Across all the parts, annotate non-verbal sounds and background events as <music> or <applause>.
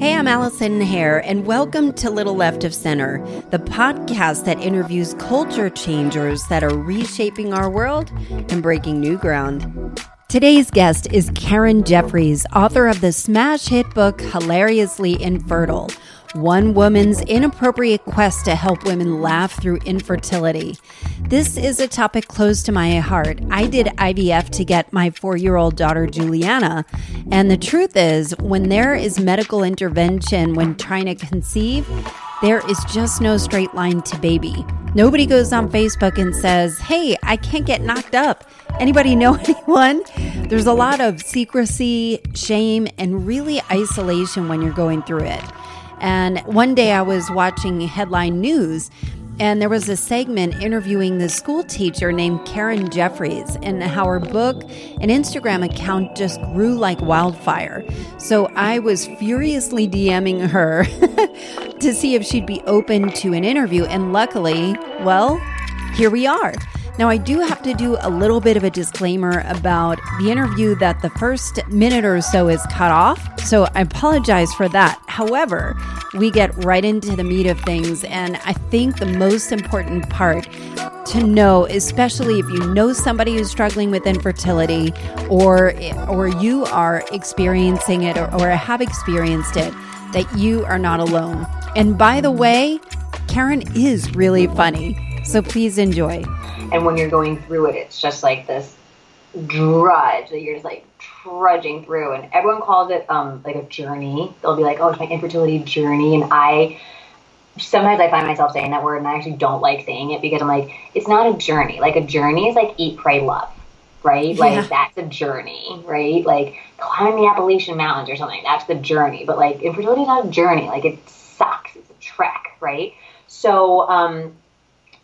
Hey, I'm Allison Hare, and welcome to Little Left of Center, the podcast that interviews culture changers that are reshaping our world and breaking new ground. Today's guest is Karen Jeffries, author of the smash hit book Hilariously Infertile one woman's inappropriate quest to help women laugh through infertility. This is a topic close to my heart. I did IVF to get my four year old daughter, Juliana. And the truth is, when there is medical intervention when trying to conceive, there is just no straight line to baby. Nobody goes on Facebook and says, Hey, I can't get knocked up. Anybody know <laughs> anyone? There's a lot of secrecy, shame, and really isolation when you're going through it. And one day I was watching headline news and there was a segment interviewing the school teacher named Karen Jeffries and how her book and Instagram account just grew like wildfire. So I was furiously DMing her <laughs> to see if she'd be open to an interview. And luckily, well, here we are. Now, I do have to do a little bit of a disclaimer about the interview that the first minute or so is cut off. So I apologize for that. However, we get right into the meat of things. And I think the most important part to know, especially if you know somebody who's struggling with infertility or, or you are experiencing it or, or have experienced it, that you are not alone. And by the way, Karen is really funny. So please enjoy. And when you're going through it, it's just like this drudge that you're just like trudging through. And everyone calls it um, like a journey. They'll be like, oh, it's my infertility journey. And I sometimes I find myself saying that word and I actually don't like saying it because I'm like, it's not a journey. Like a journey is like eat, pray, love, right? Yeah. Like that's a journey, right? Like climbing the Appalachian Mountains or something. That's the journey. But like infertility is not a journey. Like it sucks. It's a trek, right? So um,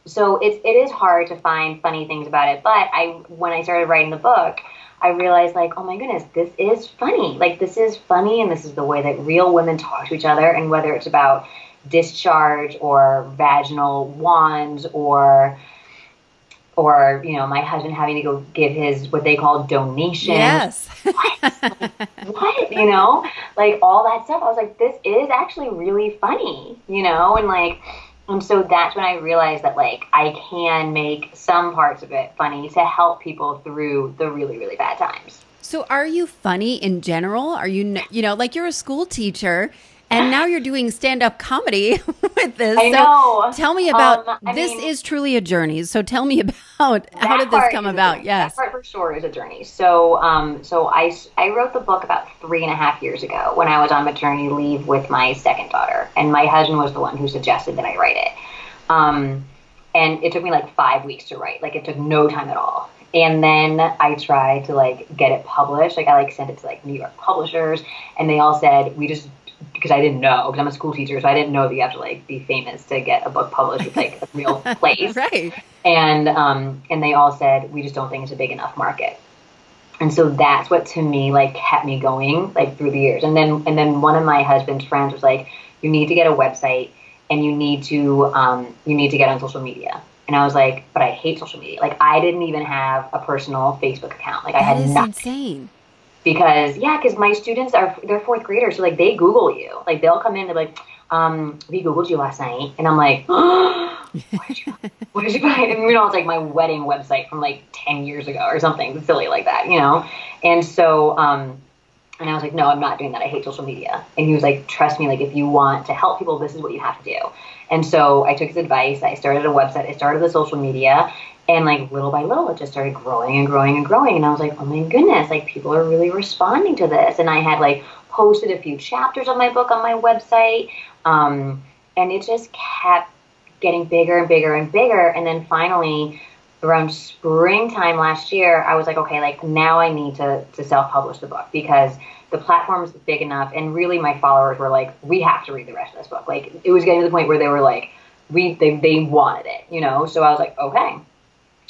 so it's it is hard to find funny things about it. But I when I started writing the book, I realized like, oh my goodness, this is funny. Like this is funny, and this is the way that real women talk to each other. And whether it's about discharge or vaginal wands or or you know my husband having to go give his what they call donation yes <laughs> what? what you know like all that stuff i was like this is actually really funny you know and like and so that's when I realized that like I can make some parts of it funny to help people through the really really bad times. So are you funny in general? Are you you know like you're a school teacher and now you're doing stand up comedy <laughs> with this. I know. tell me about um, this mean, is truly a journey. So tell me <laughs> about how did this come about? Yes. That part for sure is a journey. So um so I I wrote the book about three and a half years ago when I was on maternity leave with my second daughter. And my husband was the one who suggested that I write it. Um and it took me like five weeks to write. Like it took no time at all and then I tried to like get it published. Like I like sent it to like New York publishers, and they all said we just because I didn't know because I'm a school teacher, so I didn't know that you have to like be famous to get a book published with like a real <laughs> place. right. And um, and they all said we just don't think it's a big enough market. And so that's what to me like kept me going like through the years. And then and then one of my husband's friends was like, you need to get a website and you need to um, you need to get on social media. And I was like, but I hate social media. Like I didn't even have a personal Facebook account. Like that I had is nothing. insane because yeah, because my students are they're fourth graders, so like they Google you, like they'll come in, they're like, um, we Googled you last night, and I'm like, oh, what did you, what did you find? And you know, it's like my wedding website from like ten years ago or something silly like that, you know, and so um. And I was like, no, I'm not doing that. I hate social media. And he was like, trust me, like if you want to help people, this is what you have to do. And so I took his advice. I started a website. I started the social media. And like little by little, it just started growing and growing and growing. And I was like, oh my goodness, like people are really responding to this. And I had like posted a few chapters of my book on my website. Um, and it just kept getting bigger and bigger and bigger. And then finally, around springtime last year, I was like, okay, like now I need to, to self publish the book because the platform is big enough. And really, my followers were like, we have to read the rest of this book. Like, it was getting to the point where they were like, we, they, they wanted it, you know? So I was like, okay.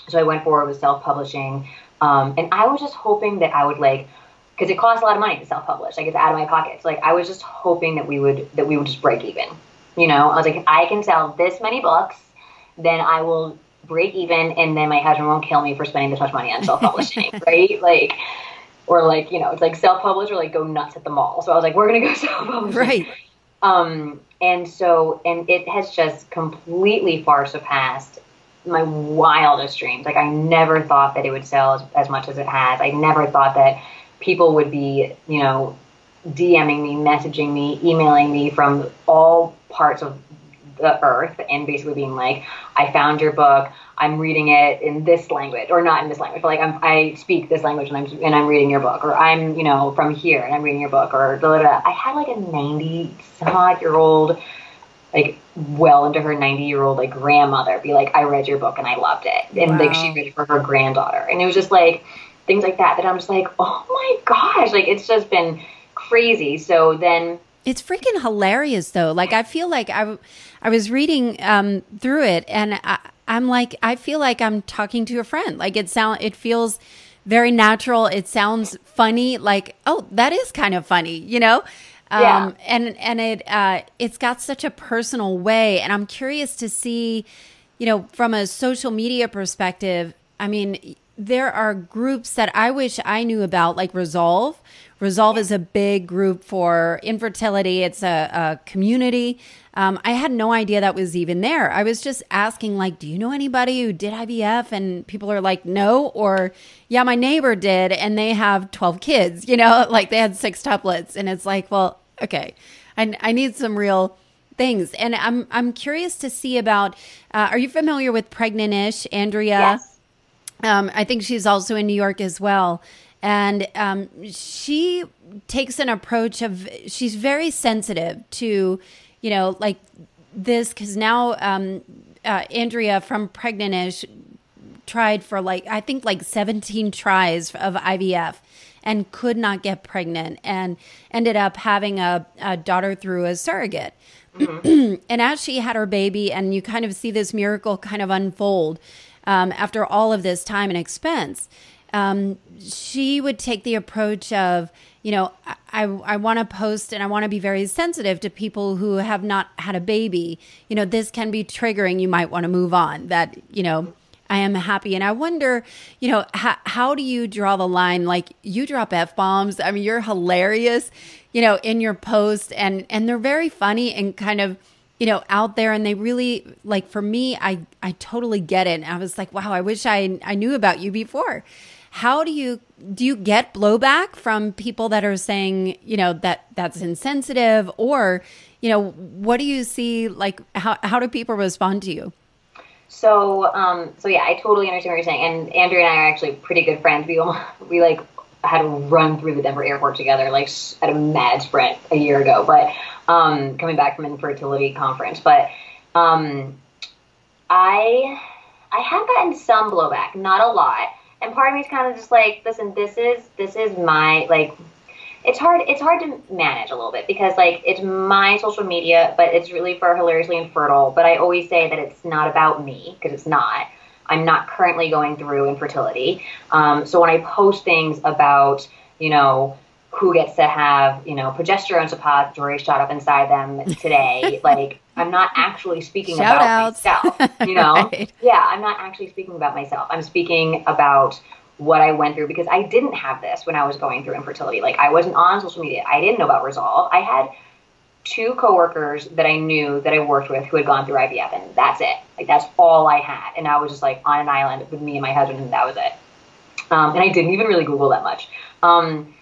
So I went forward with self publishing. Um, and I was just hoping that I would like, because it costs a lot of money to self publish. Like it's out of my pocket. So like I was just hoping that we would that we would just break even. You know, I was like, if I can sell this many books, then I will break even, and then my husband won't kill me for spending this much money on self publishing, <laughs> right? Like, or like you know it's like self-publish or like go nuts at the mall. So I was like, we're gonna go <laughs> self-published. Right. Um, and so and it has just completely far surpassed my wildest dreams. Like I never thought that it would sell as, as much as it has. I never thought that people would be you know DMing me, messaging me, emailing me from all parts of the earth and basically being like, I found your book. I'm reading it in this language, or not in this language, but like I'm, I speak this language and I'm and I'm reading your book, or I'm you know from here and I'm reading your book, or blah, blah, blah. I had like a 90 some odd year old, like well into her 90 year old like grandmother be like, I read your book and I loved it, and wow. like she read it for her granddaughter, and it was just like things like that that I'm just like, oh my gosh, like it's just been crazy. So then it's freaking hilarious though. Like I feel like I, I was reading um, through it and I, I'm like I feel like I'm talking to a friend. Like it sound it feels very natural. It sounds funny. Like oh that is kind of funny, you know. Um, yeah. and and it uh, it's got such a personal way, and I'm curious to see, you know, from a social media perspective. I mean, there are groups that I wish I knew about, like Resolve, Resolve is a big group for infertility. It's a, a community. Um, I had no idea that was even there. I was just asking, like, do you know anybody who did IVF? And people are like, no, or yeah, my neighbor did, and they have 12 kids, <laughs> you know, like they had six tuplets. And it's like, well, okay, I, I need some real things. And I'm, I'm curious to see about, uh, are you familiar with Pregnant-ish, Andrea? Yes. Um, I think she's also in New York as well and um, she takes an approach of she's very sensitive to you know like this because now um, uh, andrea from Pregnant-ish tried for like i think like 17 tries of ivf and could not get pregnant and ended up having a, a daughter through a surrogate mm-hmm. <clears throat> and as she had her baby and you kind of see this miracle kind of unfold um, after all of this time and expense um, she would take the approach of, you know, I, I want to post and I want to be very sensitive to people who have not had a baby. You know, this can be triggering. You might want to move on. That, you know, I am happy. And I wonder, you know, how, how do you draw the line? Like you drop F bombs. I mean, you're hilarious, you know, in your post and, and they're very funny and kind of, you know, out there and they really like for me, I, I totally get it. And I was like, wow, I wish I, I knew about you before how do you do you get blowback from people that are saying you know that that's insensitive? Or you know what do you see like how, how do people respond to you? So um so yeah i totally understand what you're saying. And andrea and i are actually pretty good friends. We <laughs> we like had to run through the denver airport together like at a mad sprint a year ago. But um coming back from an infertility conference. But um i i have gotten some blowback. Not a lot and part of me is kind of just like, listen, this is this is my like. It's hard. It's hard to manage a little bit because like it's my social media, but it's really for hilariously infertile. But I always say that it's not about me because it's not. I'm not currently going through infertility. Um, so when I post things about you know who gets to have, you know, progesterone suppositories shot up inside them <laughs> today. like, I'm not actually speaking Shout about outs. myself, you <laughs> know? right. Yeah, I'm not actually speaking about myself. I'm speaking about what I went through because I didn't have this when I was going through infertility. Like, I wasn't on social media. I didn't know about Resolve. I had two coworkers that I knew that I worked with who had gone through IVF, and that's it. Like, that's all I had. And I was just like on an island with me and my husband, and that was it. Um, and I didn't even really Google that much. Um,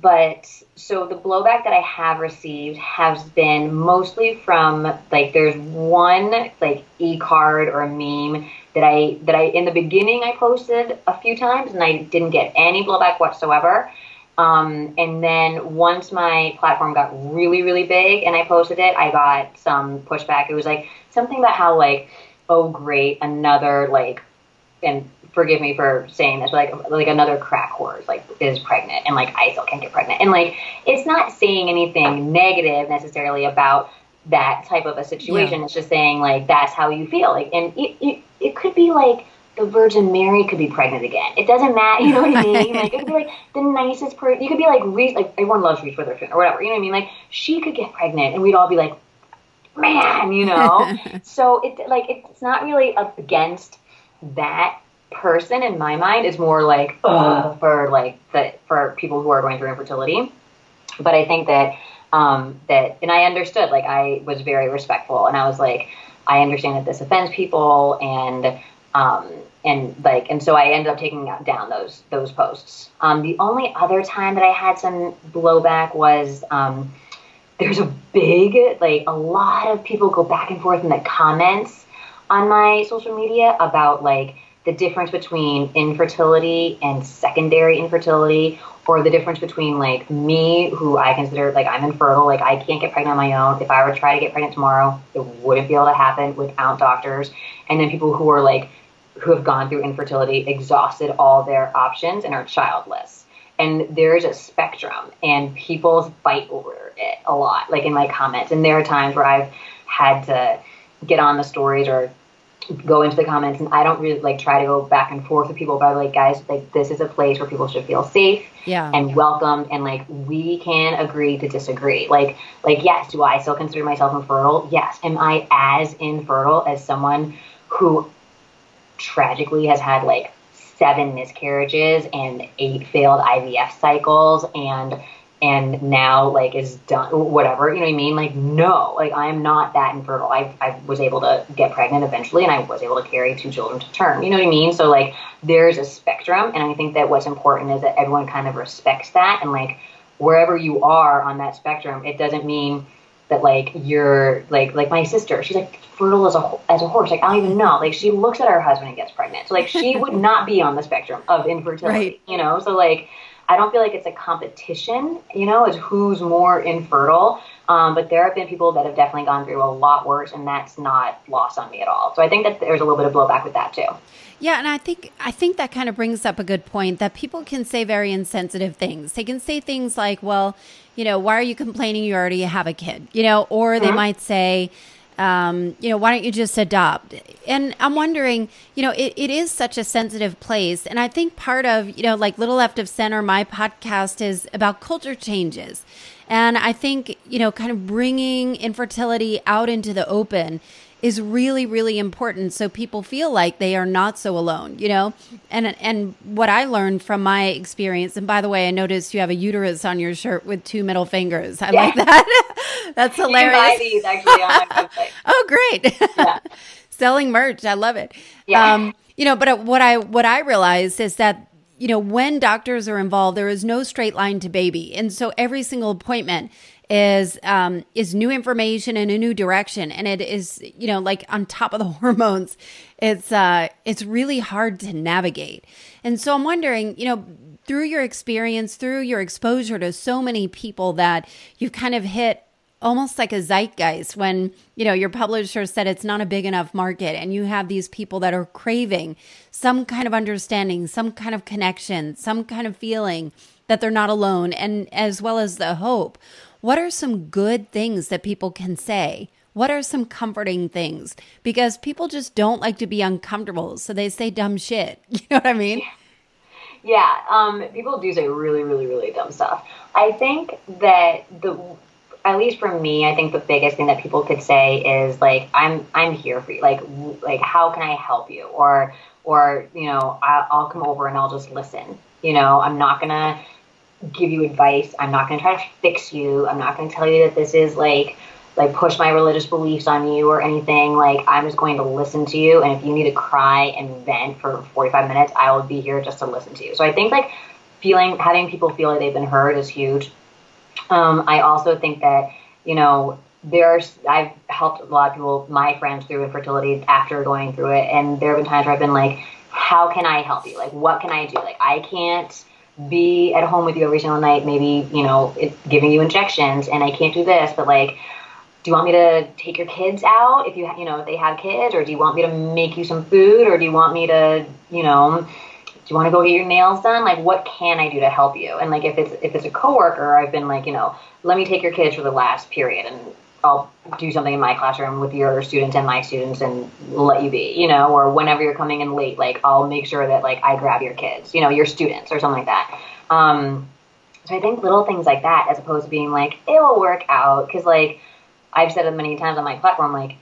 but so the blowback that I have received has been mostly from like there's one like e-card or a meme that I that I in the beginning I posted a few times and I didn't get any blowback whatsoever. Um, and then once my platform got really really big and I posted it, I got some pushback. It was like something about how like oh great another like and forgive me for saying this, but like like another crack whore like is pregnant and like I still can't get pregnant. And like it's not saying anything negative necessarily about that type of a situation. Yeah. It's just saying like that's how you feel. Like and it, it it could be like the Virgin Mary could be pregnant again. It doesn't matter, you know what I mean? Like it could be like the nicest person. You could be like Reese, like everyone loves Reese Witherspoon or whatever. You know what I mean? Like she could get pregnant, and we'd all be like, man, you know. <laughs> so it like it's not really against that person in my mind is more like Ugh, for like the for people who are going through infertility. But I think that um, that and I understood like I was very respectful and I was like I understand that this offends people and um, and like and so I ended up taking down those those posts. Um, the only other time that I had some blowback was um, there's a big like a lot of people go back and forth in the comments on my social media about like the difference between infertility and secondary infertility or the difference between like me who i consider like i'm infertile like i can't get pregnant on my own. If i were to try to get pregnant tomorrow it wouldn't be able to happen without doctors. And then people who are like who have gone through infertility exhausted all their options and are childless. And there's a spectrum and people fight over it a lot like in my comments. And there are times where i've had to get on the stories or go into the comments and I don't really like try to go back and forth with people, but I'm like, guys, like this is a place where people should feel safe yeah. and welcomed and like we can agree to disagree. Like like yes, do I still consider myself infertile? Yes. Am I as infertile as someone who tragically has had like seven miscarriages and eight failed IVF cycles and and now like is done whatever you know what i mean? Like no like i am not that infertile. I, I was able to get pregnant eventually and i was able to carry two children to term you know what i mean? So like there's a spectrum and i think that what's important is that everyone kind of respects that and like wherever you are on that spectrum it doesn't mean that like you're like like my sister she's like fertile as a as a horse like i don't even know like she looks at her husband and gets pregnant. So like she would not be on the spectrum of infertility right. you know? So like I don't feel like it's a competition, you know, it's who's more infertile. Um, but there have been people that have definitely gone through a lot worse, and that's not lost on me at all. So I think that there's a little bit of blowback with that too. Yeah, and I think I think that kind of brings up a good point that people can say very insensitive things. They can say things like, "Well, you know, why are you complaining? You already have a kid," you know, or they mm-hmm. might say um, you know, why don't you just adopt? And I'm wondering, you know, it, it is such a sensitive place. And I think part of, you know, like Little Left of Center, my podcast is about culture changes. And I think, you know, kind of bringing infertility out into the open is really really important so people feel like they are not so alone you know? And and what i learned from my experience and by the way i noticed you have a uterus on your shirt with two middle fingers. I yeah. like that. <laughs> That's hilarious. these actually <laughs> oh great. Yeah. <laughs> selling merch. I love it. Yeah. Um, you know but what i what i realized is that you know when doctors are involved there is no straight line to baby. And so every single appointment is um, is new information and a new direction, and it is you know like on top of the <laughs> hormones, it's uh, it's really hard to navigate. And so I'm wondering, you know, through your experience, through your exposure to so many people that you've kind of hit almost like a zeitgeist when you know your publisher said it's not a big enough market and you have these people that are craving some kind of understanding some kind of connection some kind of feeling that they're not alone and as well as the hope what are some good things that people can say? What are some comforting things? Because people just don't like to be uncomfortable, so they say dumb shit. <laughs> You know what I mean? Yeah, um, people do say really, really, really dumb stuff. I think that the at least for me, I think the biggest thing that people could say is like, "I'm I'm here for you." Like, like how can I help you? Or or you know, I'll, I'll come over and I'll just listen. You know, I'm not gonna give you advice. I'm not going to try to fix you. I'm not going to tell you that this is like like push my religious beliefs on you or anything. Like I'm just going to listen to you and if you need to cry and vent for 45 minutes, I will be here just to listen to you. So I think like feeling having people feel like they've been heard is huge. Um, I also think that, you know, there's I've helped a lot of people, my friends through infertility after going through it and there have been times where I've been like, how can I help you? Like what can I do? Like I can't be at home with you every single night, maybe, you know, it, giving you injections and I can't do this, but like, do you want me to take your kids out if you, you know, if they have kids, or do you want me to make you some food, or do you want me to, you know, do you want to go get your nails done? Like, what can I do to help you? And like, if it's if it's a coworker, I've been like, you know, let me take your kids for the last period, and I'll do something in my classroom with your students and my students and let you be, you know, or whenever you're coming in late, like I'll make sure that like I grab your kids, you know, your students or something like that. Um, so I think little things like that, as opposed to being like, it'll work out. Cause like I've said it many times on my platform, like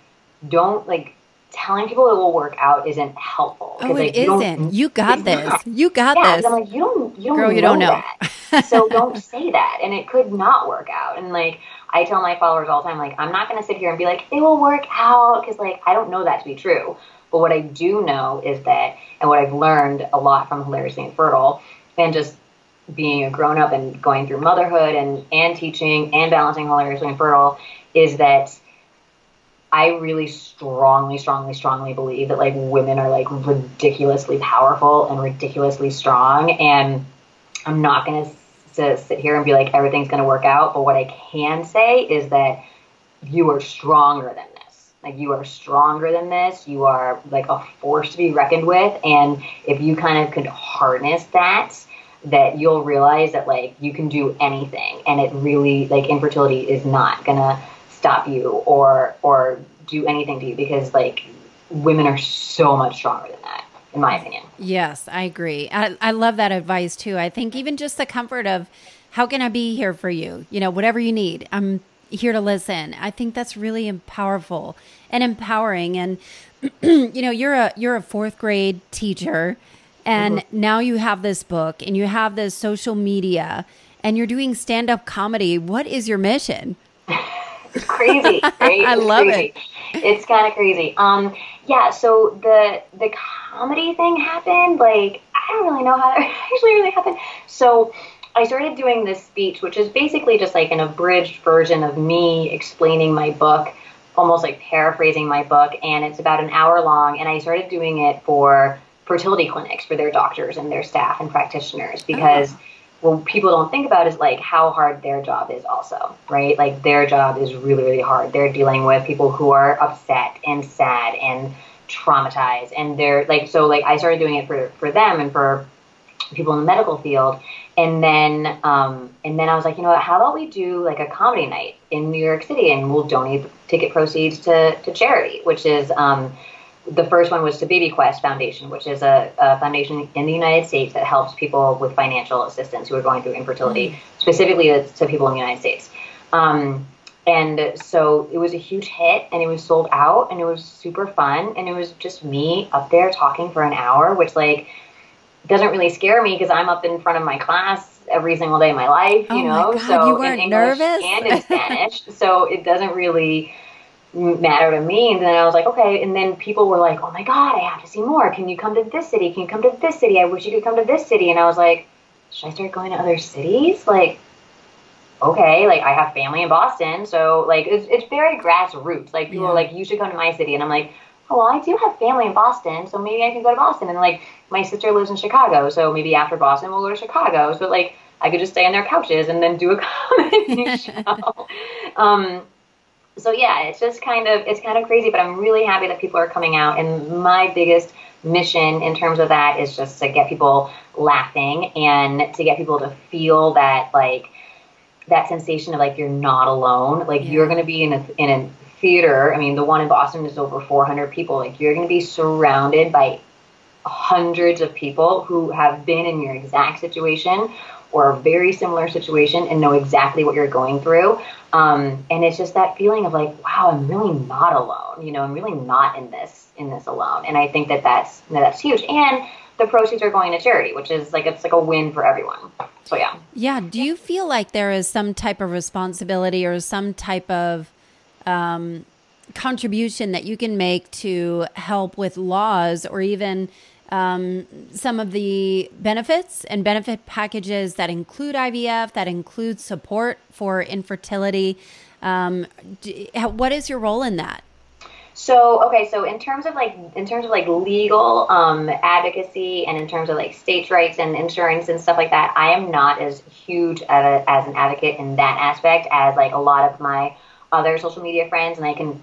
don't like telling people it will work out isn't helpful. Oh, it like, you isn't. You got <laughs> this. You got yeah, this. I'm like, you don't, you don't, Girl, know you don't know. that. so <laughs> don't say that. And it could not work out. And like, I tell my followers all the time, like, I'm not going to sit here and be like, it will work out. Cause like, I don't know that to be true. But what I do know is that, and what I've learned a lot from Hilariously Infertile and just being a grown up and going through motherhood and, and teaching and balancing Hilariously Infertile is that I really strongly, strongly, strongly believe that like women are like ridiculously powerful and ridiculously strong. And I'm not going to sit here and be like, everything's going to work out. But what I can say is that you are stronger than this. Like, you are stronger than this. You are like a force to be reckoned with. And if you kind of could harness that, that you'll realize that like you can do anything and it really like infertility is not gonna stop you or or do anything to you because like women are so much stronger than that in my opinion. Yes i agree. I, I love that advice too. I think even just the comfort of how can i be here for you? You know whatever you need i'm here to listen. I think that's really powerful and empowering. And <clears throat> you know you're a you're a fourth grade teacher and mm-hmm. now you have this book and you have this social media and you're doing stand-up comedy. What is your mission <laughs> it's crazy, <laughs> right? I love crazy. it. It's kind of crazy. Um, yeah. So the the comedy thing happened. Like I don't really know how <laughs> that actually really happened. So I started doing this speech, which is basically just like an abridged version of me explaining my book, almost like paraphrasing my book, and it's about an hour long. And I started doing it for fertility clinics for their doctors and their staff and practitioners because. Oh what people don't think about is like how hard their job is also right? Like their job is really really hard. They're dealing with people who are upset and sad and traumatized and they're like so like i started doing it for for them and for people in the medical field and then um and then i was like you know what how about we do like a comedy night in new york city and we'll donate ticket proceeds to to charity which is um the first one was to Baby Quest Foundation, which is a, a, foundation in the United States that helps people with financial assistance who are going through infertility, mm-hmm. specifically to, to, people in the United States. Um, and so it was a huge hit and it was sold out and it was super fun. And it was just me up there talking for an hour, which like doesn't really scare me because I'm up in front of my class every single day of my life, you oh know, God, so you weren't in English nervous? and in Spanish. so it doesn't really matter to me. And then I was like, okay. And then people were like, oh my God, I have to see more. Can you come to this city? Can you come to this city? I wish you could come to this city. And I was like, should I start going to other cities? Like, okay, like I have family in Boston. So like, it's, it's very grassroots. Like people yeah. are like, you should come to my city. And I'm like, oh, well, I do have family in Boston. So maybe I can go to Boston. And like, my sister lives in Chicago. So maybe after Boston, we'll go to Chicago. So like, I could just stay on their couches and then do a <laughs> comedy <laughs> show. Um, so yeah, it's just kind of it's kind of crazy, but I'm really happy that people are coming out. And my biggest mission in terms of that is just to get people laughing and to get people to feel that like that sensation of like you're not alone. Like yeah. you're going to be in a in a theater. I mean, the one in Boston is over 400 people. Like you're going to be surrounded by hundreds of people who have been in your exact situation or a very similar situation and know exactly what you're going through. Um, and it's just that feeling of like, wow, I'm really not alone. You know, I'm really not in this in this alone. And I think that that's that's huge. And the proceeds are going to charity, which is like it's like a win for everyone. So yeah. Yeah. Do you feel like there is some type of responsibility or some type of um, contribution that you can make to help with laws or even um, some of the benefits and benefit packages that include IVF, that include support for infertility. Um, do, what is your role in that? So okay, so in terms of like in terms of like legal um, advocacy and in terms of like states' rights and insurance and stuff like that, I am not as huge a, as an advocate in that aspect as like a lot of my other social media friends, and I can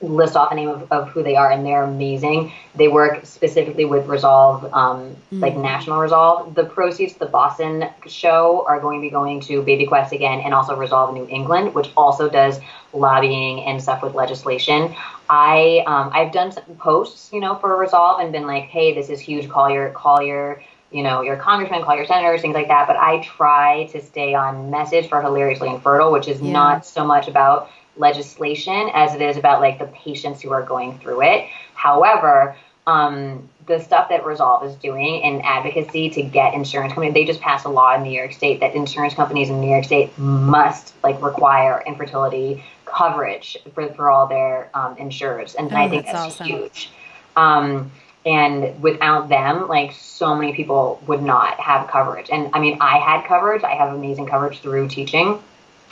list off the name of, of who they are, and they're amazing. They work specifically with Resolve, um, mm. like National Resolve. The proceeds the Boston show are going to be going to Baby Quest again, and also Resolve New England, which also does lobbying and stuff with legislation. I um, I've done some posts, you know, for Resolve and been like, hey, this is huge. Call your call your you know, your congressman, call your senators, things like that. But I try to stay on message for Hilariously Infertile, which is yeah. not so much about legislation as it is about like the patients who are going through it However, um, the stuff that Resolve is doing in advocacy to get insurance companies, they just passed a law in New York State that insurance companies in New York State must like require infertility coverage for, for all their um, insurers. And oh, I think that's, that's awesome. huge. Um, and without them, like so many people would not have coverage. And I mean, I had coverage. I have amazing coverage through teaching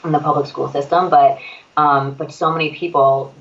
in the public school system, but um, but so many people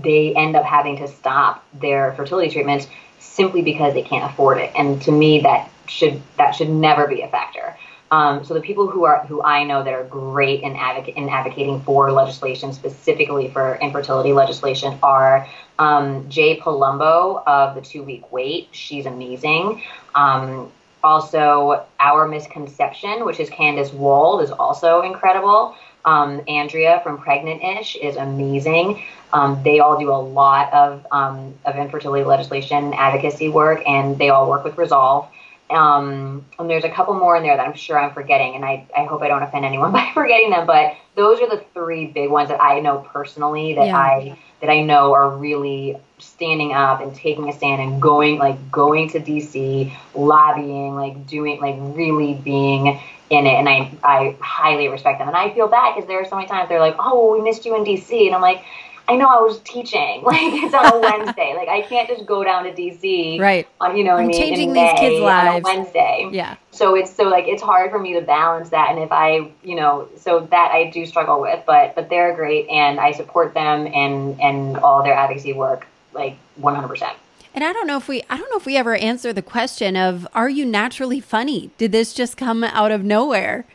they end up having to stop their fertility treatments simply because they can't afford it. And to me, that should that should never be a factor. Um, so the people who are who I know that are great in, advoc- in advocating for legislation, specifically for infertility legislation, are um, Jay Palumbo of the Two Week Wait. She's amazing. Um, also, Our Misconception, which is Candace Wohl, is also incredible. Um, Andrea from Pregnant Ish is amazing. Um, they all do a lot of, um, of infertility legislation advocacy work, and they all work with Resolve. Um, and there's a couple more in there that I'm sure I'm forgetting, and I, I hope I don't offend anyone <laughs> by forgetting them. But those are the three big ones that I know personally that Yeah. I that I know are really standing up and taking a stand and going like going to DC, lobbying, like doing like really being in it. And I I highly respect them. And I feel bad because there are so many times they're like, oh, we missed you in DC, and I'm like. I know I was teaching. <laughs> Like it's on a <laughs> Wednesday. Like I can't just go down to DC Right. on you know I I'm mean changing in these kids' on a. Wednesday. Yeah. So it's so like it's hard for me to balance that, and if I you know so that I do struggle with, but but they're great, and I support them and and all their advocacy work like 100. percent And I don't know if we I don't know if we ever answer the question of are you naturally funny? Did this just come out of nowhere?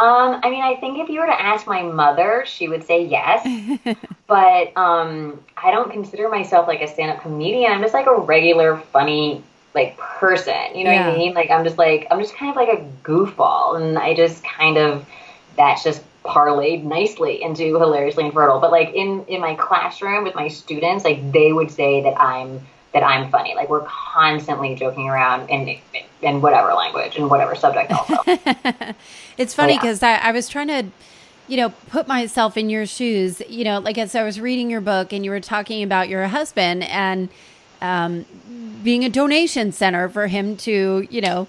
Um, I mean, I think if you were to ask my mother, she would say yes. <laughs> but um, I don't consider myself like a stand-up comedian. I'm just like a regular funny like person. You know what I mean? Like I'm just like I'm just kind of like a goofball, and I just kind of that's just parlayed nicely into hilariously infertile. But like in in my classroom with my students, like they would say that I'm that I'm funny. Like we're constantly joking around in in whatever language and whatever subject also. <laughs> It's funny yeah. because I, I was trying to, you know, put myself in your shoes. You know, like as I was reading your book and you were talking about your husband and um, being a donation center for him to, you know,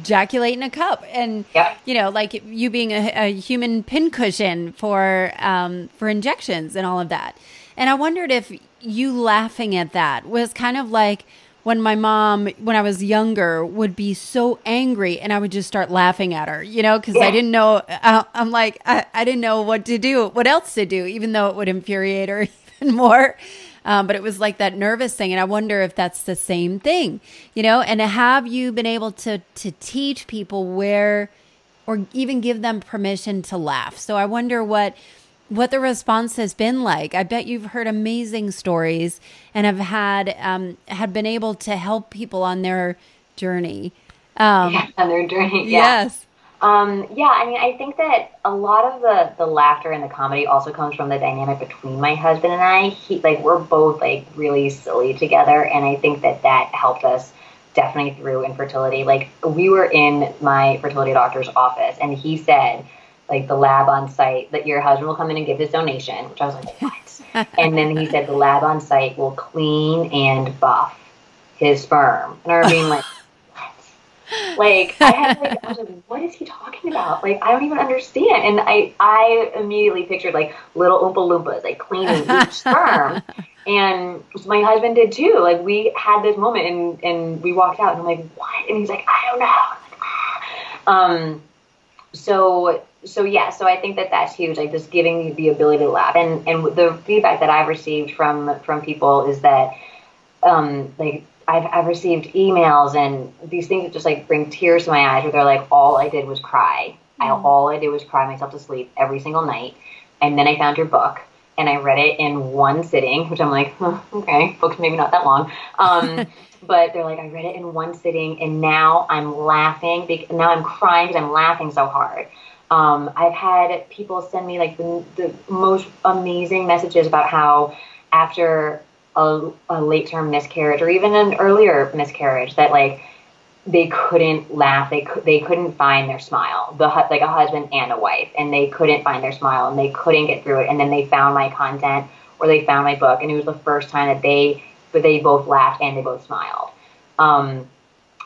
ejaculate in a cup and Yep. you know like you being a, a human pincushion for um, for injections and all of that and i wondered if you laughing at that was kind of like when my mom when i was younger would be so angry and i would just start laughing at her you know because i didn't know uh, i'm like I, I didn't know what to do what else to do even though it would infuriate her <laughs> even more. Um, but it was like that nervous thing and i wonder if that's the same thing you know? And have you been able to to teach people where or even give them permission to laugh? So i wonder what what the response has been like i bet you've heard amazing stories and have had um, had been able to help people on their journey um, yeah, <laughs> on their journey. Yeah. yes Um, yeah, I mean, I think that a lot of the the laughter and the comedy also comes from the dynamic between my husband and I. He like we're both like really silly together, and I think that that helped us definitely through infertility. Like we were in my fertility doctor's office, and he said. Like the lab on site, that your husband will come in and give his donation, which I was like, what? and then he said the lab on site will clean and buff his sperm. And I remember being like, what? <laughs> Like I had like I was like, what is he talking about? Like I don't even understand. And I I immediately pictured like little Oompa Loompas like cleaning each sperm. <laughs> And my husband did too. Like we had this moment and and we walked out and I'm like, what? And he's like, I don't know. Like, "Ah." Um so so yeah so i think that that's huge like just giving you the ability to laugh. And and the feedback that i've received from from people is that um like I've, I've received emails and these things that just like bring tears to my eyes where they're like all i did was cry. I, all i did was cry myself to sleep every single night. And then i found your book and i read it in one sitting which i'm like huh, okay book's maybe not that long. Um, <laughs> but they're like i read it in one sitting and now i'm laughing now i'm crying because i'm laughing so hard um, i've had people send me like the, the most amazing messages about how after a, a late term miscarriage or even an earlier miscarriage that like they couldn't laugh they could they couldn't find their smile the like a husband and a wife and they couldn't find their smile and they couldn't get through it and then they found my content or they found my book, and it was the first time that they, but they both laughed and they both smiled. Um,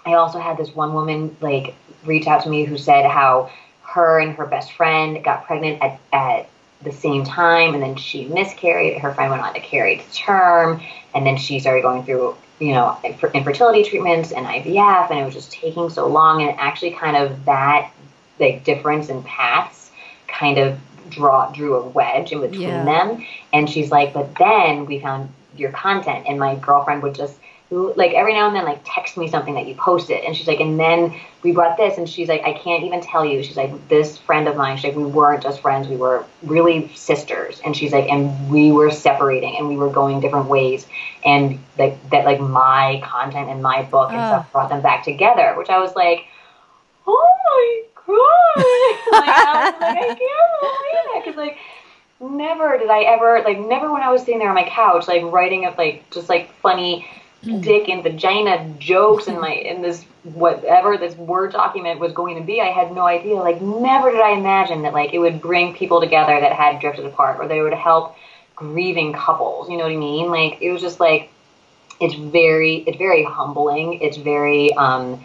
I also had this one woman like reach out to me who said how her and her best friend got pregnant at, at the same time and then she miscarried her friend went on to carry to term and then she started going through you know infertility treatments and ivf and it was just taking so long and actually kind of that like difference in paths kind of draw drew a wedge in between yeah. them and she's like but then we found your content and my girlfriend would just like every now and then like text me something that you posted. And she's like and then we brought this. And she's like i can't even tell you. She's like this friend of mine she's like we weren't just friends we were really sisters. And she's like and we were separating and we were going different ways. And like that like my content and my book and uh. stuff brought them back together which i was like oh my god. <laughs> Like, I, was like, I can't believe it. Because like never did i ever like never when i was sitting there on my couch like writing up like just like funny. Dick and vagina jokes in my in this whatever this word document was going to be i had no idea. Like never did i imagine that like it would bring people together that had drifted apart or they would help grieving couples you know what i mean? Like it was just like it's very it's very humbling. It's very um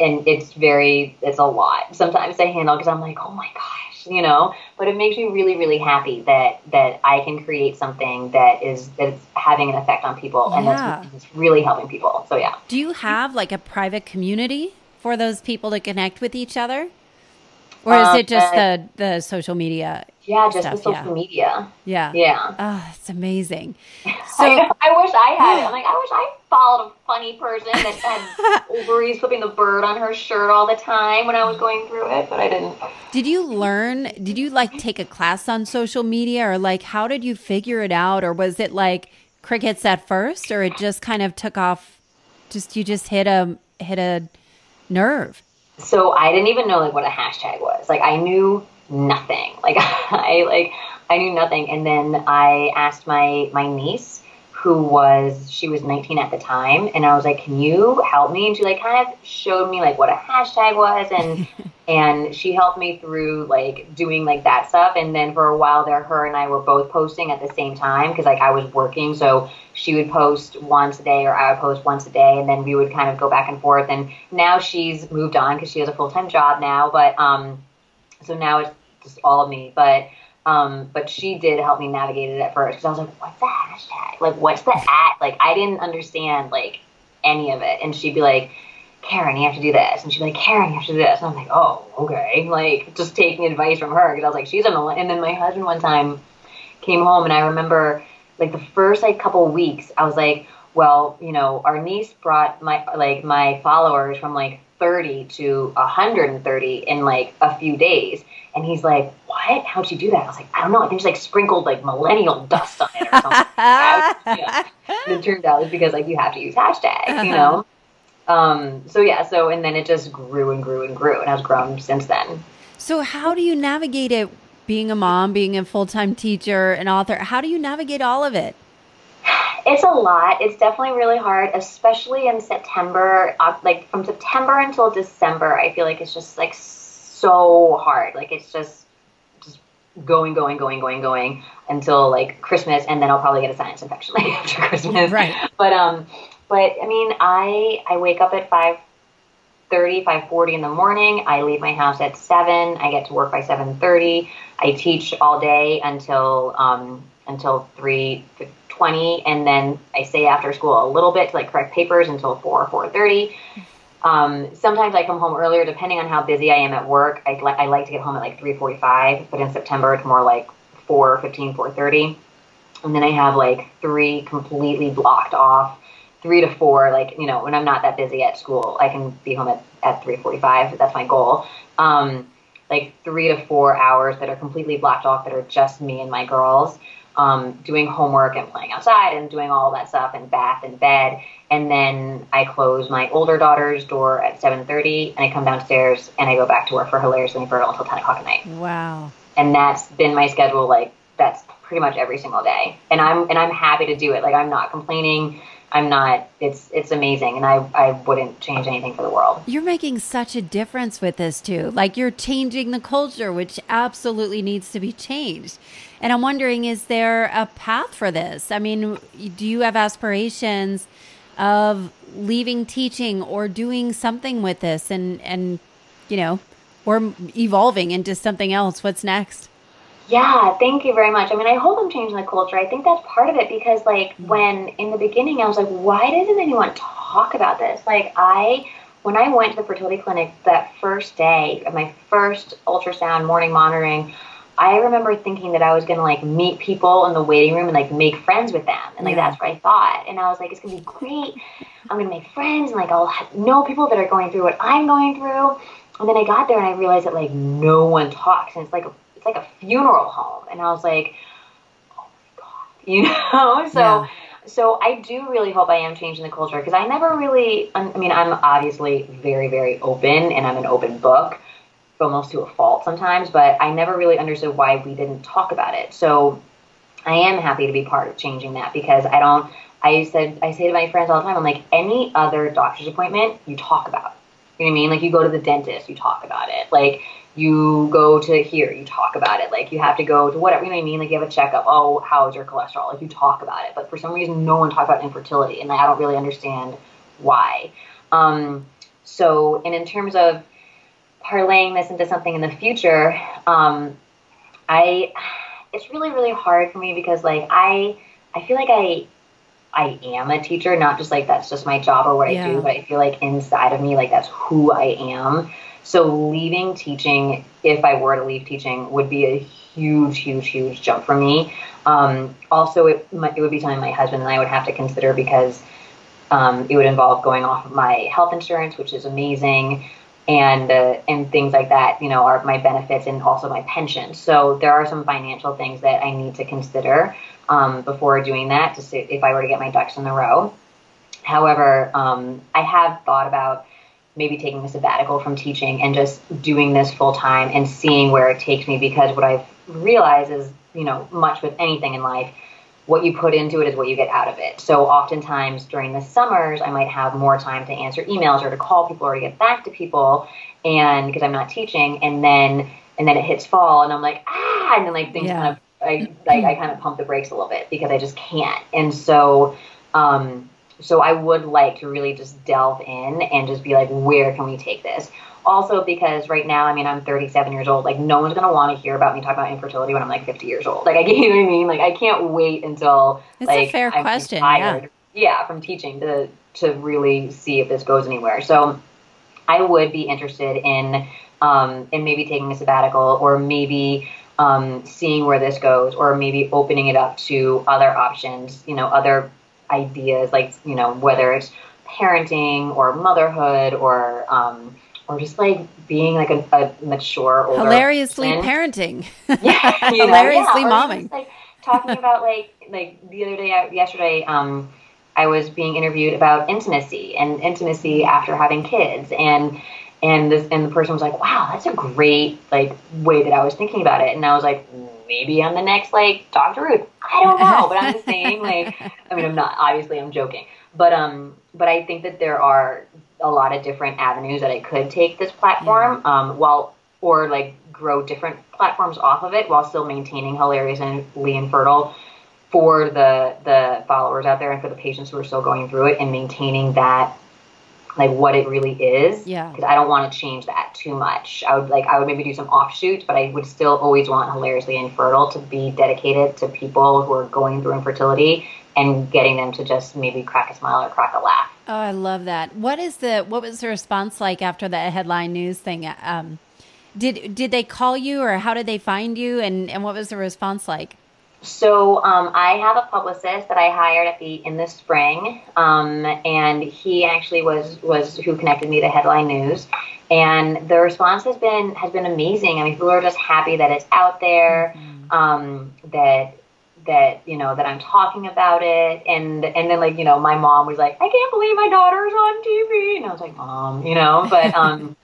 and it's very it's a lot sometimes to handle because i'm like oh my gosh you know. But it makes me really, really happy that that I can create something that is that's having an effect on people and yeah. that's, that's really helping people. So yeah. Do you have like a private community for those people to connect with each other? Or is um, it just uh, the the social media? Yeah, just stuff? the social yeah. media. Yeah. Yeah. Oh, it's amazing. <laughs> So I, I, wish I had it. I'm <gasps> like, I wish I followed a funny person that had <laughs> ovaries flipping the bird on her shirt all the time when I was going through it, but I didn't. Did you learn? Did you like take a class on social media, or like how did you figure it out, or was it like crickets at first, or it just kind of took off? Just you just hit a hit a nerve so I didn't even know like what a hashtag was. Like I knew nothing. Like <laughs> I like I knew nothing. And then I asked my my niece, who was she was 19 at the time, and I was like, "Can you help me?" And she like kind of showed me like what a hashtag was, and <laughs> and she helped me through like doing like that stuff. And then for a while there, her and I were both posting at the same time because like I was working, so she would post once a day or I would post once a day, and then we would kind of go back and forth. And now she's moved on because she has a full time job now, but um, so now it's just all of me, but. Um, but she did help me navigate it at first because I was like, what's the hashtag? Like, what's the at? Like, I didn't understand like any of it. And she'd be like, Karen, you have to do this. And she'd be like, Karen, you have to do this. And I'm like, oh, okay. <laughs> Like, just taking advice from her because I was like, she's a millennial. And then my husband one time came home and I remember like the first like couple weeks, I was like, well, you know, our niece brought my like my followers from like 30 to 130 in like a few days. And he's like, What? How'd she do that? I was like, I don't know. I think she like sprinkled like millennial dust on it or something. <laughs> yeah. It turned out it's because like you have to use hashtag, uh-huh. you know? Um, so yeah, so and then it just grew and grew and grew and has grown since then. So how do you navigate it being a mom, being a full time teacher, an author? How do you navigate all of it? It's a lot. It's definitely really hard, especially in September. Like from September until December, I feel like it's just like so hard. Like it's just just going, going, going, going, going until like Christmas, and then I'll probably get a sinus infection <laughs> like after Christmas. Right. But um, but I mean, I I wake up at five 5.30, 5.40 in the morning. I leave my house at 7. I get to work by 7.30. I teach all day until um, until 3.20. And then I stay after school a little bit to like correct papers until 4 or 4.30. Um, sometimes I come home earlier depending on how busy I am at work. I, I like to get home at like 3.45, but in September it's more like 4.15, 4.30. And then I have like three completely blocked off three to four, like, you know, when I'm not that busy at school, I can be home at, at 3.45. That's my goal. Um, like three to four hours that are completely blocked off that are just me and my girls um, doing homework and playing outside and doing all that stuff and bath and bed. And then I close my older daughter's door at 7.30 and I come downstairs and I go back to work for Hilariously Infertile until 10 o'clock at night. Wow. And that's been my schedule. Like that's pretty much every single day. And I'm, and I'm happy to do it. Like I'm not complaining I'm not. It's it's amazing, and I I wouldn't change anything for the world. You're making such a difference with this too. Like you're changing the culture, which absolutely needs to be changed. And I'm wondering, is there a path for this? I mean, do you have aspirations of leaving teaching or doing something with this, and and you know, or evolving into something else? What's next? Yeah, thank you very much. I mean, I hope I'm changing the culture. I think that's part of it because, like, mm-hmm. when in the beginning I was like, why doesn't anyone talk about this? Like, I, when I went to the fertility clinic that first day of my first ultrasound morning monitoring, I remember thinking that I was gonna like meet people in the waiting room and like make friends with them, and like yeah. that's what I thought. And I was like, it's gonna be great. I'm gonna make friends, and like I'll know people that are going through what I'm going through. And then I got there and I realized that like no one talks, and it's like a it's like a funeral home. And I was like, oh my God, <laughs> you know? <laughs> So, yeah. so I do really hope I am changing the culture because I never really, I mean, I'm obviously very, very open and I'm an open book almost to a fault sometimes, but I never really understood why we didn't talk about it. So I am happy to be part of changing that because I don't, I said, I say to my friends all the time, I'm like, any other doctor's appointment you talk about. You know what I mean? Like you go to the dentist, you talk about it. Like you go to here, you talk about it. Like you have to go to whatever, you know what I mean? Like you have a checkup. Oh, how's your cholesterol? Like you talk about it. But for some reason, no one talks about infertility, and I don't really understand why. Um, so, and in terms of parlaying this into something in the future, um, I, it's really, really hard for me because like I, I feel like I, I am a teacher, not just like that's just my job or what yeah. I do, but I feel like inside of me, like that's who I am. So leaving teaching, if I were to leave teaching, would be a huge, huge, huge jump for me. Um, also, it, it would be something my husband and I would have to consider because um, it would involve going off of my health insurance, which is amazing, and uh, and things like that. You know, are my benefits and also my pension. So there are some financial things that I need to consider um, before doing that to see if I were to get my ducks in a row. However, um, I have thought about maybe taking a sabbatical from teaching and just doing this full time and seeing where it takes me because what I've realized is, you know, much with anything in life, what you put into it is what you get out of it. So oftentimes during the summers, I might have more time to answer emails or to call people or to get back to people and because I'm not teaching and then and then it hits fall and I'm like, ah, and then like things yeah. kind of I like I kind of pump the brakes a little bit because I just can't. And so um so I would like to really just delve in and just be like, where can we take this? Also, because right now, I mean, I'm 37 years old. Like, no one's gonna want to hear about me talk about infertility when I'm like 50 years old. <laughs> Like, I you know what I mean. Like, I can't wait until it's like a fair I'm question. yeah. yeah, from teaching to to really see if this goes anywhere. So, I would be interested in um, in maybe taking a sabbatical or maybe um, seeing where this goes, or maybe opening it up to other options. You know, other ideas like you know whether it's parenting or motherhood or um, or just like being like a, a mature older hilariously person. parenting <laughs> yeah <laughs> hilariously yeah, momming just, like talking about like like the other day yesterday um I was being interviewed about intimacy and intimacy after having kids and and this and the person was like wow that's a great like way that I was thinking about it and I was like maybe I'm the next like Dr. Ruth. I don't know, but I'm just saying like I mean I'm not obviously I'm joking. But um but I think that there are a lot of different avenues that I could take this platform yeah. um while or like grow different platforms off of it while still maintaining hilariously infertile for the the followers out there and for the patients who are still going through it and maintaining that like what it really is. Yeah. Because I don't want to change that too much. I would like I would maybe do some offshoots, but I would still always want hilariously infertile to be dedicated to people who are going through infertility and getting them to just maybe crack a smile or crack a laugh. Oh, I love that. What is the what was the response like after the headline news thing? Um, did did they call you or how did they find you and and what was the response like? So um, I have a publicist that I hired at the in the spring, um, and he actually was was who connected me to Headline News, and the response has been has been amazing. I mean, people are just happy that it's out there, mm-hmm. um, that that you know that I'm talking about it, and and then like you know my mom was like, I can't believe my daughter's on TV, and I was like, Mom, you know, but <laughs> um,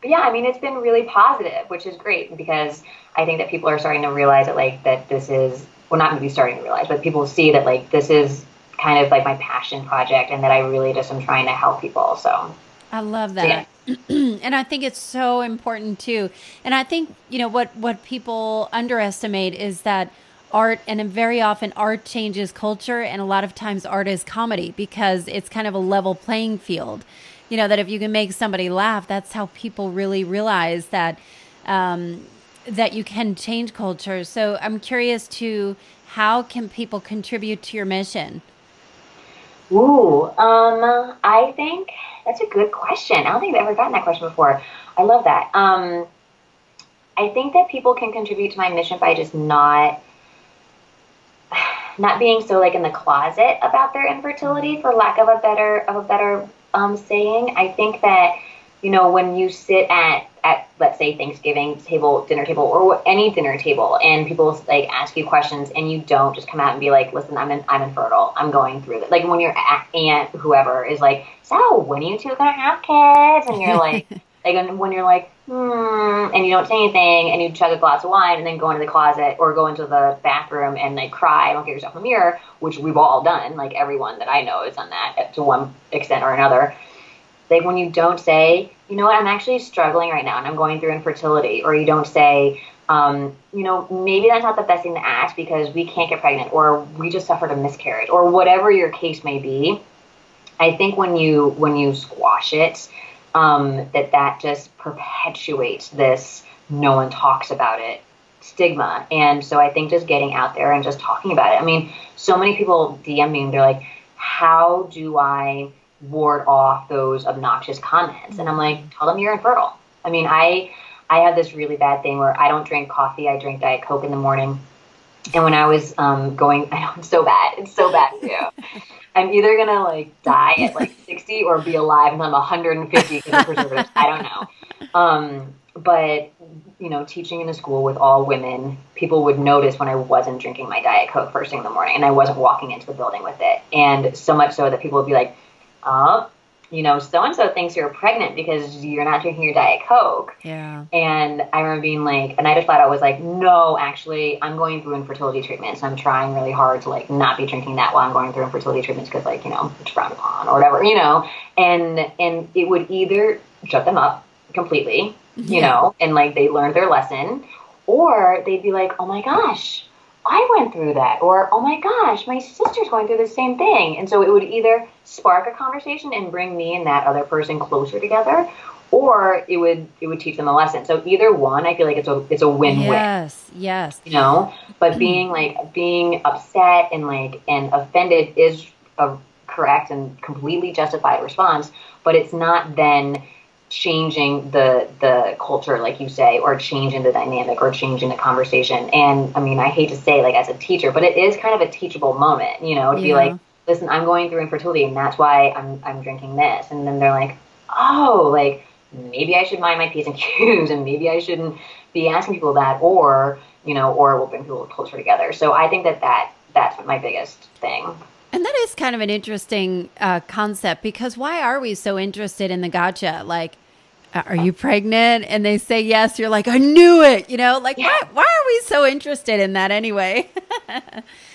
but yeah, I mean, it's been really positive, which is great because I think that people are starting to realize that like that this is well, not maybe starting to realize, but people see that like this is kind of like my passion project and that I really just am trying to help people. So I love that. Yeah. <clears throat> and I think it's so important too. And I think, you know, what what people underestimate is that art and very often art changes culture and a lot of times art is comedy because it's kind of a level playing field. You know, that if you can make somebody laugh, that's how people really realize that um, that you can change culture. So I'm curious to how can people contribute to your mission? Ooh, um, I think that's a good question. I don't think I've ever gotten that question before. I love that. Um, I think that people can contribute to my mission by just not not being so like in the closet about their infertility, for lack of a better of a better um, saying. I think that you know when you sit at at let's say Thanksgiving table, dinner table, or any dinner table, and people like ask you questions, and you don't just come out and be like, "Listen, I'm in, I'm infertile. I'm going through it." Like when your aunt, whoever, is like, "So when are you two gonna have kids?" and you're like, <laughs> like when you're like, "Hmm," and you don't say anything, and you chug a glass of wine, and then go into the closet or go into the bathroom and like cry look at yourself the mirror, which we've all done. Like everyone that I know has done that to one extent or another like when you don't say, you know what, I'm actually struggling right now and I'm going through infertility, or you don't say, um, you know, maybe that's not the best thing to ask because we can't get pregnant, or we just suffered a miscarriage, or whatever your case may be. I think when you when you squash it, um, that that just perpetuates this no one talks about it stigma. And so I think just getting out there and just talking about it. I mean, so many people DM me and they're like, how do I ward off those obnoxious comments. And I'm like, tell them you're infertile. I mean, I I have this really bad thing where I don't drink coffee. I drink Diet Coke in the morning. And when I was um, going, <laughs> I know it's so bad. It's so bad you. <laughs> I'm either gonna like die at like <laughs> 60 or be alive until I'm 150 because of preservatives. I don't know. Um, but you know, teaching in a school with all women, people would notice when I wasn't drinking my Diet Coke first thing in the morning and I wasn't walking into the building with it. And so much so that people would be like, oh, you know, so and so thinks you're pregnant because you're not drinking your Diet Coke. Yeah. And I remember being like, and I just flat out was like, no, actually, I'm going through infertility treatments. I'm trying really hard to like not be drinking that while I'm going through infertility treatments because like, you know, it's frowned upon or whatever, you know. And and it would either shut them up completely, you yeah. know, and like they learned their lesson, or they'd be like, oh my gosh, I went through that, or oh my gosh, my sister's going through the same thing. And so it would either spark a conversation and bring me and that other person closer together, or it would it would teach them a lesson. So either one, I feel like it's a it's a win win. Yes, yes. You know, but mm-hmm. being like being upset and like and offended is a correct and completely justified response, but it's not then changing the the culture like you say or changing the dynamic or changing the conversation and i mean i hate to say like as a teacher but it is kind of a teachable moment you know to yeah. be like listen i'm going through infertility and that's why i'm i'm drinking this and then they're like oh like maybe i should mind my p's and <laughs> q's and maybe i shouldn't be asking people that or you know or we'll bring people closer together so i think that that that's my biggest thing and that is kind of an interesting uh, concept because why are we so interested in the gotcha? Like, are you pregnant? And they say yes. You're like, I knew it. You know, like, yeah. why, why are we so interested in that anyway? <laughs>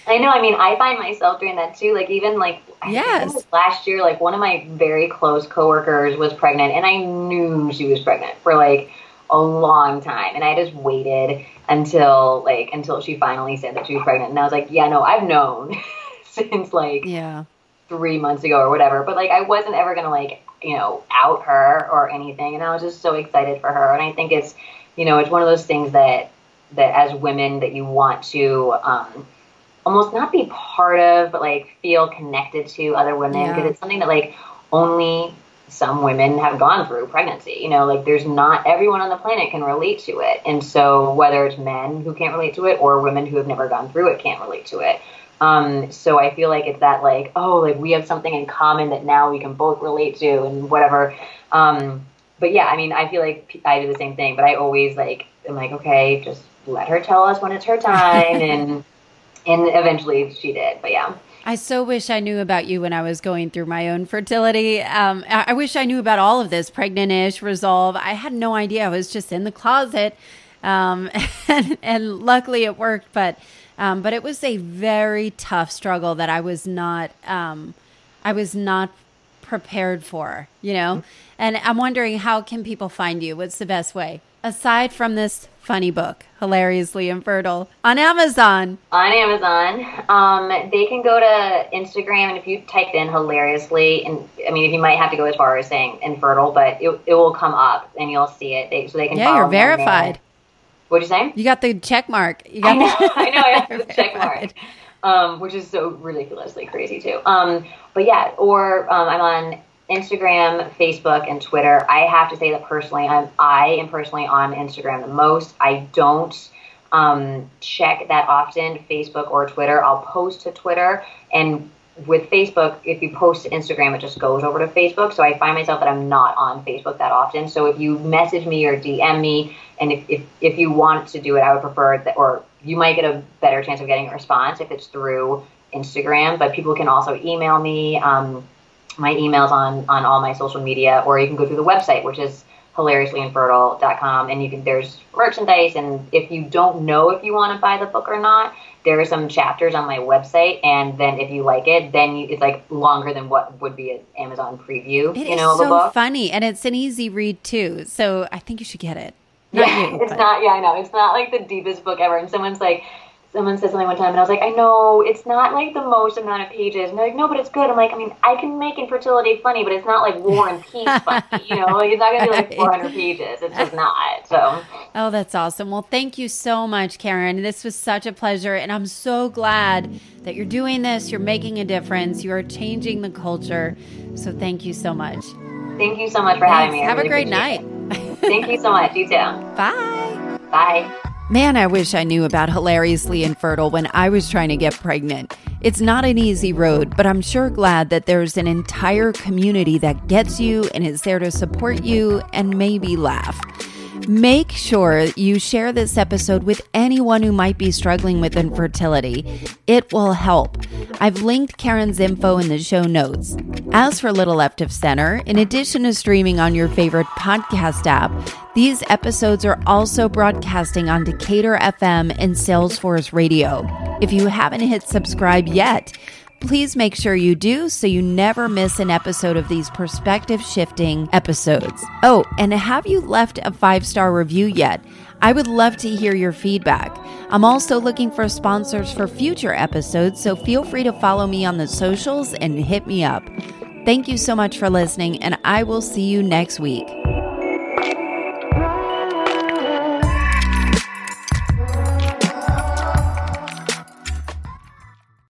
I know. I mean, I find myself doing that too. Like, even like, yes. last year, like, one of my very close coworkers was pregnant, and I knew she was pregnant for like a long time. And I just waited until like, until she finally said that she was pregnant. And I was like, yeah, no, I've known <laughs> since like, yeah. Three months ago or whatever, but like I wasn't ever gonna like you know, out her or anything. And I was just so excited for her. And I think it's, you know, it's one of those things that that as women that you want to um, almost not be part of, but like feel connected to other women because yeah. it's something that like only some women have gone through pregnancy. You know, like there's not everyone on the planet can relate to it. And so whether it's men who can't relate to it or women who have never gone through it can't relate to it. Um, so I feel like it's that like, oh, like we have something in common that now we can both relate to and whatever. Um, but yeah, I mean, I feel like I do the same thing, but I always like, I'm like, okay, just let her tell us when it's her time. <laughs> and, and eventually she did, but yeah. I so wish I knew about you when I was going through my own fertility. Um, I, I wish I knew about all of this pregnant-ish resolve. I had no idea. I was just in the closet. Um, <laughs> and, and luckily it worked, but Um, but it was a very tough struggle that I was not, um, I was not prepared for, you know? And I'm wondering how can people find you? What's the best way? Aside from this funny book, Hilariously Infertile, on Amazon. On Amazon. Um, they can go to Instagram, and if you type in hilariously, and I mean, if you might have to go as far as saying infertile, but it, it will come up and you'll see it. They, so they can Yeah, you're verified. What'd you say? You got the check mark. You I know, the- <laughs> I know, I have the <laughs> check mark. Um, which is so ridiculously crazy too. Um, but yeah, or um, I'm on Instagram, Facebook, and Twitter. I have to say that personally, I'm I am personally on Instagram the most. I don't um, check that often Facebook or Twitter. I'll post to Twitter and with Facebook, if you post to Instagram, it just goes over to Facebook. So I find myself that I'm not on Facebook that often. So if you message me or DM me, and if, if, if you want to do it, I would prefer that, or you might get a better chance of getting a response if it's through Instagram. But people can also email me. Um, my email's on on all my social media, or you can go through the website, which is hilariouslyinfertile.com, and you can there's merchandise. And if you don't know if you want to buy the book or not, there are some chapters on my website, and then if you like it, then you, it's like longer than what would be an Amazon preview, It you know, a so book. funny, and it's an easy read too. So I think you should get it. Not yeah, you, it's but- not. Yeah, I know. It's not like the deepest book ever. And someone's like, someone said something one time, and I was like, I know it's not like the most amount of pages. And they're like, no, but it's good. I'm like, I mean, I can make infertility funny, but it's not like War and Peace <laughs> funny. You know, like it's not gonna be like 400 pages. It's just not. So Oh, that's awesome. Well, thank you so much, Karen. This was such a pleasure. And I'm so glad that you're doing this. You're making a difference. You are changing the culture. So thank you so much. thank you so much for having me. I Have a great night. Thank you so much. You too. <laughs> Bye. Bye. Man, I wish I knew about Hilariously Infertile when I was trying to get pregnant. It's not an easy road, but I'm sure glad that there's an entire community that gets you and is there to support you and maybe laugh. Make sure you share this episode with anyone who might be struggling with infertility. It will help. I've linked Karen's info in the show notes. As for Little Left of Center, in addition to streaming on your favorite podcast app, these episodes are also broadcasting on Decatur FM and Salesforce Radio. If you haven't hit subscribe yet, please make sure you do so you never miss an episode of these perspective shifting episodes. Oh, and have you left a five star review yet? I would love to hear your feedback. I'm also looking for sponsors for future episodes, so feel free to follow me on the socials and hit me up. Thank you so much for listening, and I will see you next week.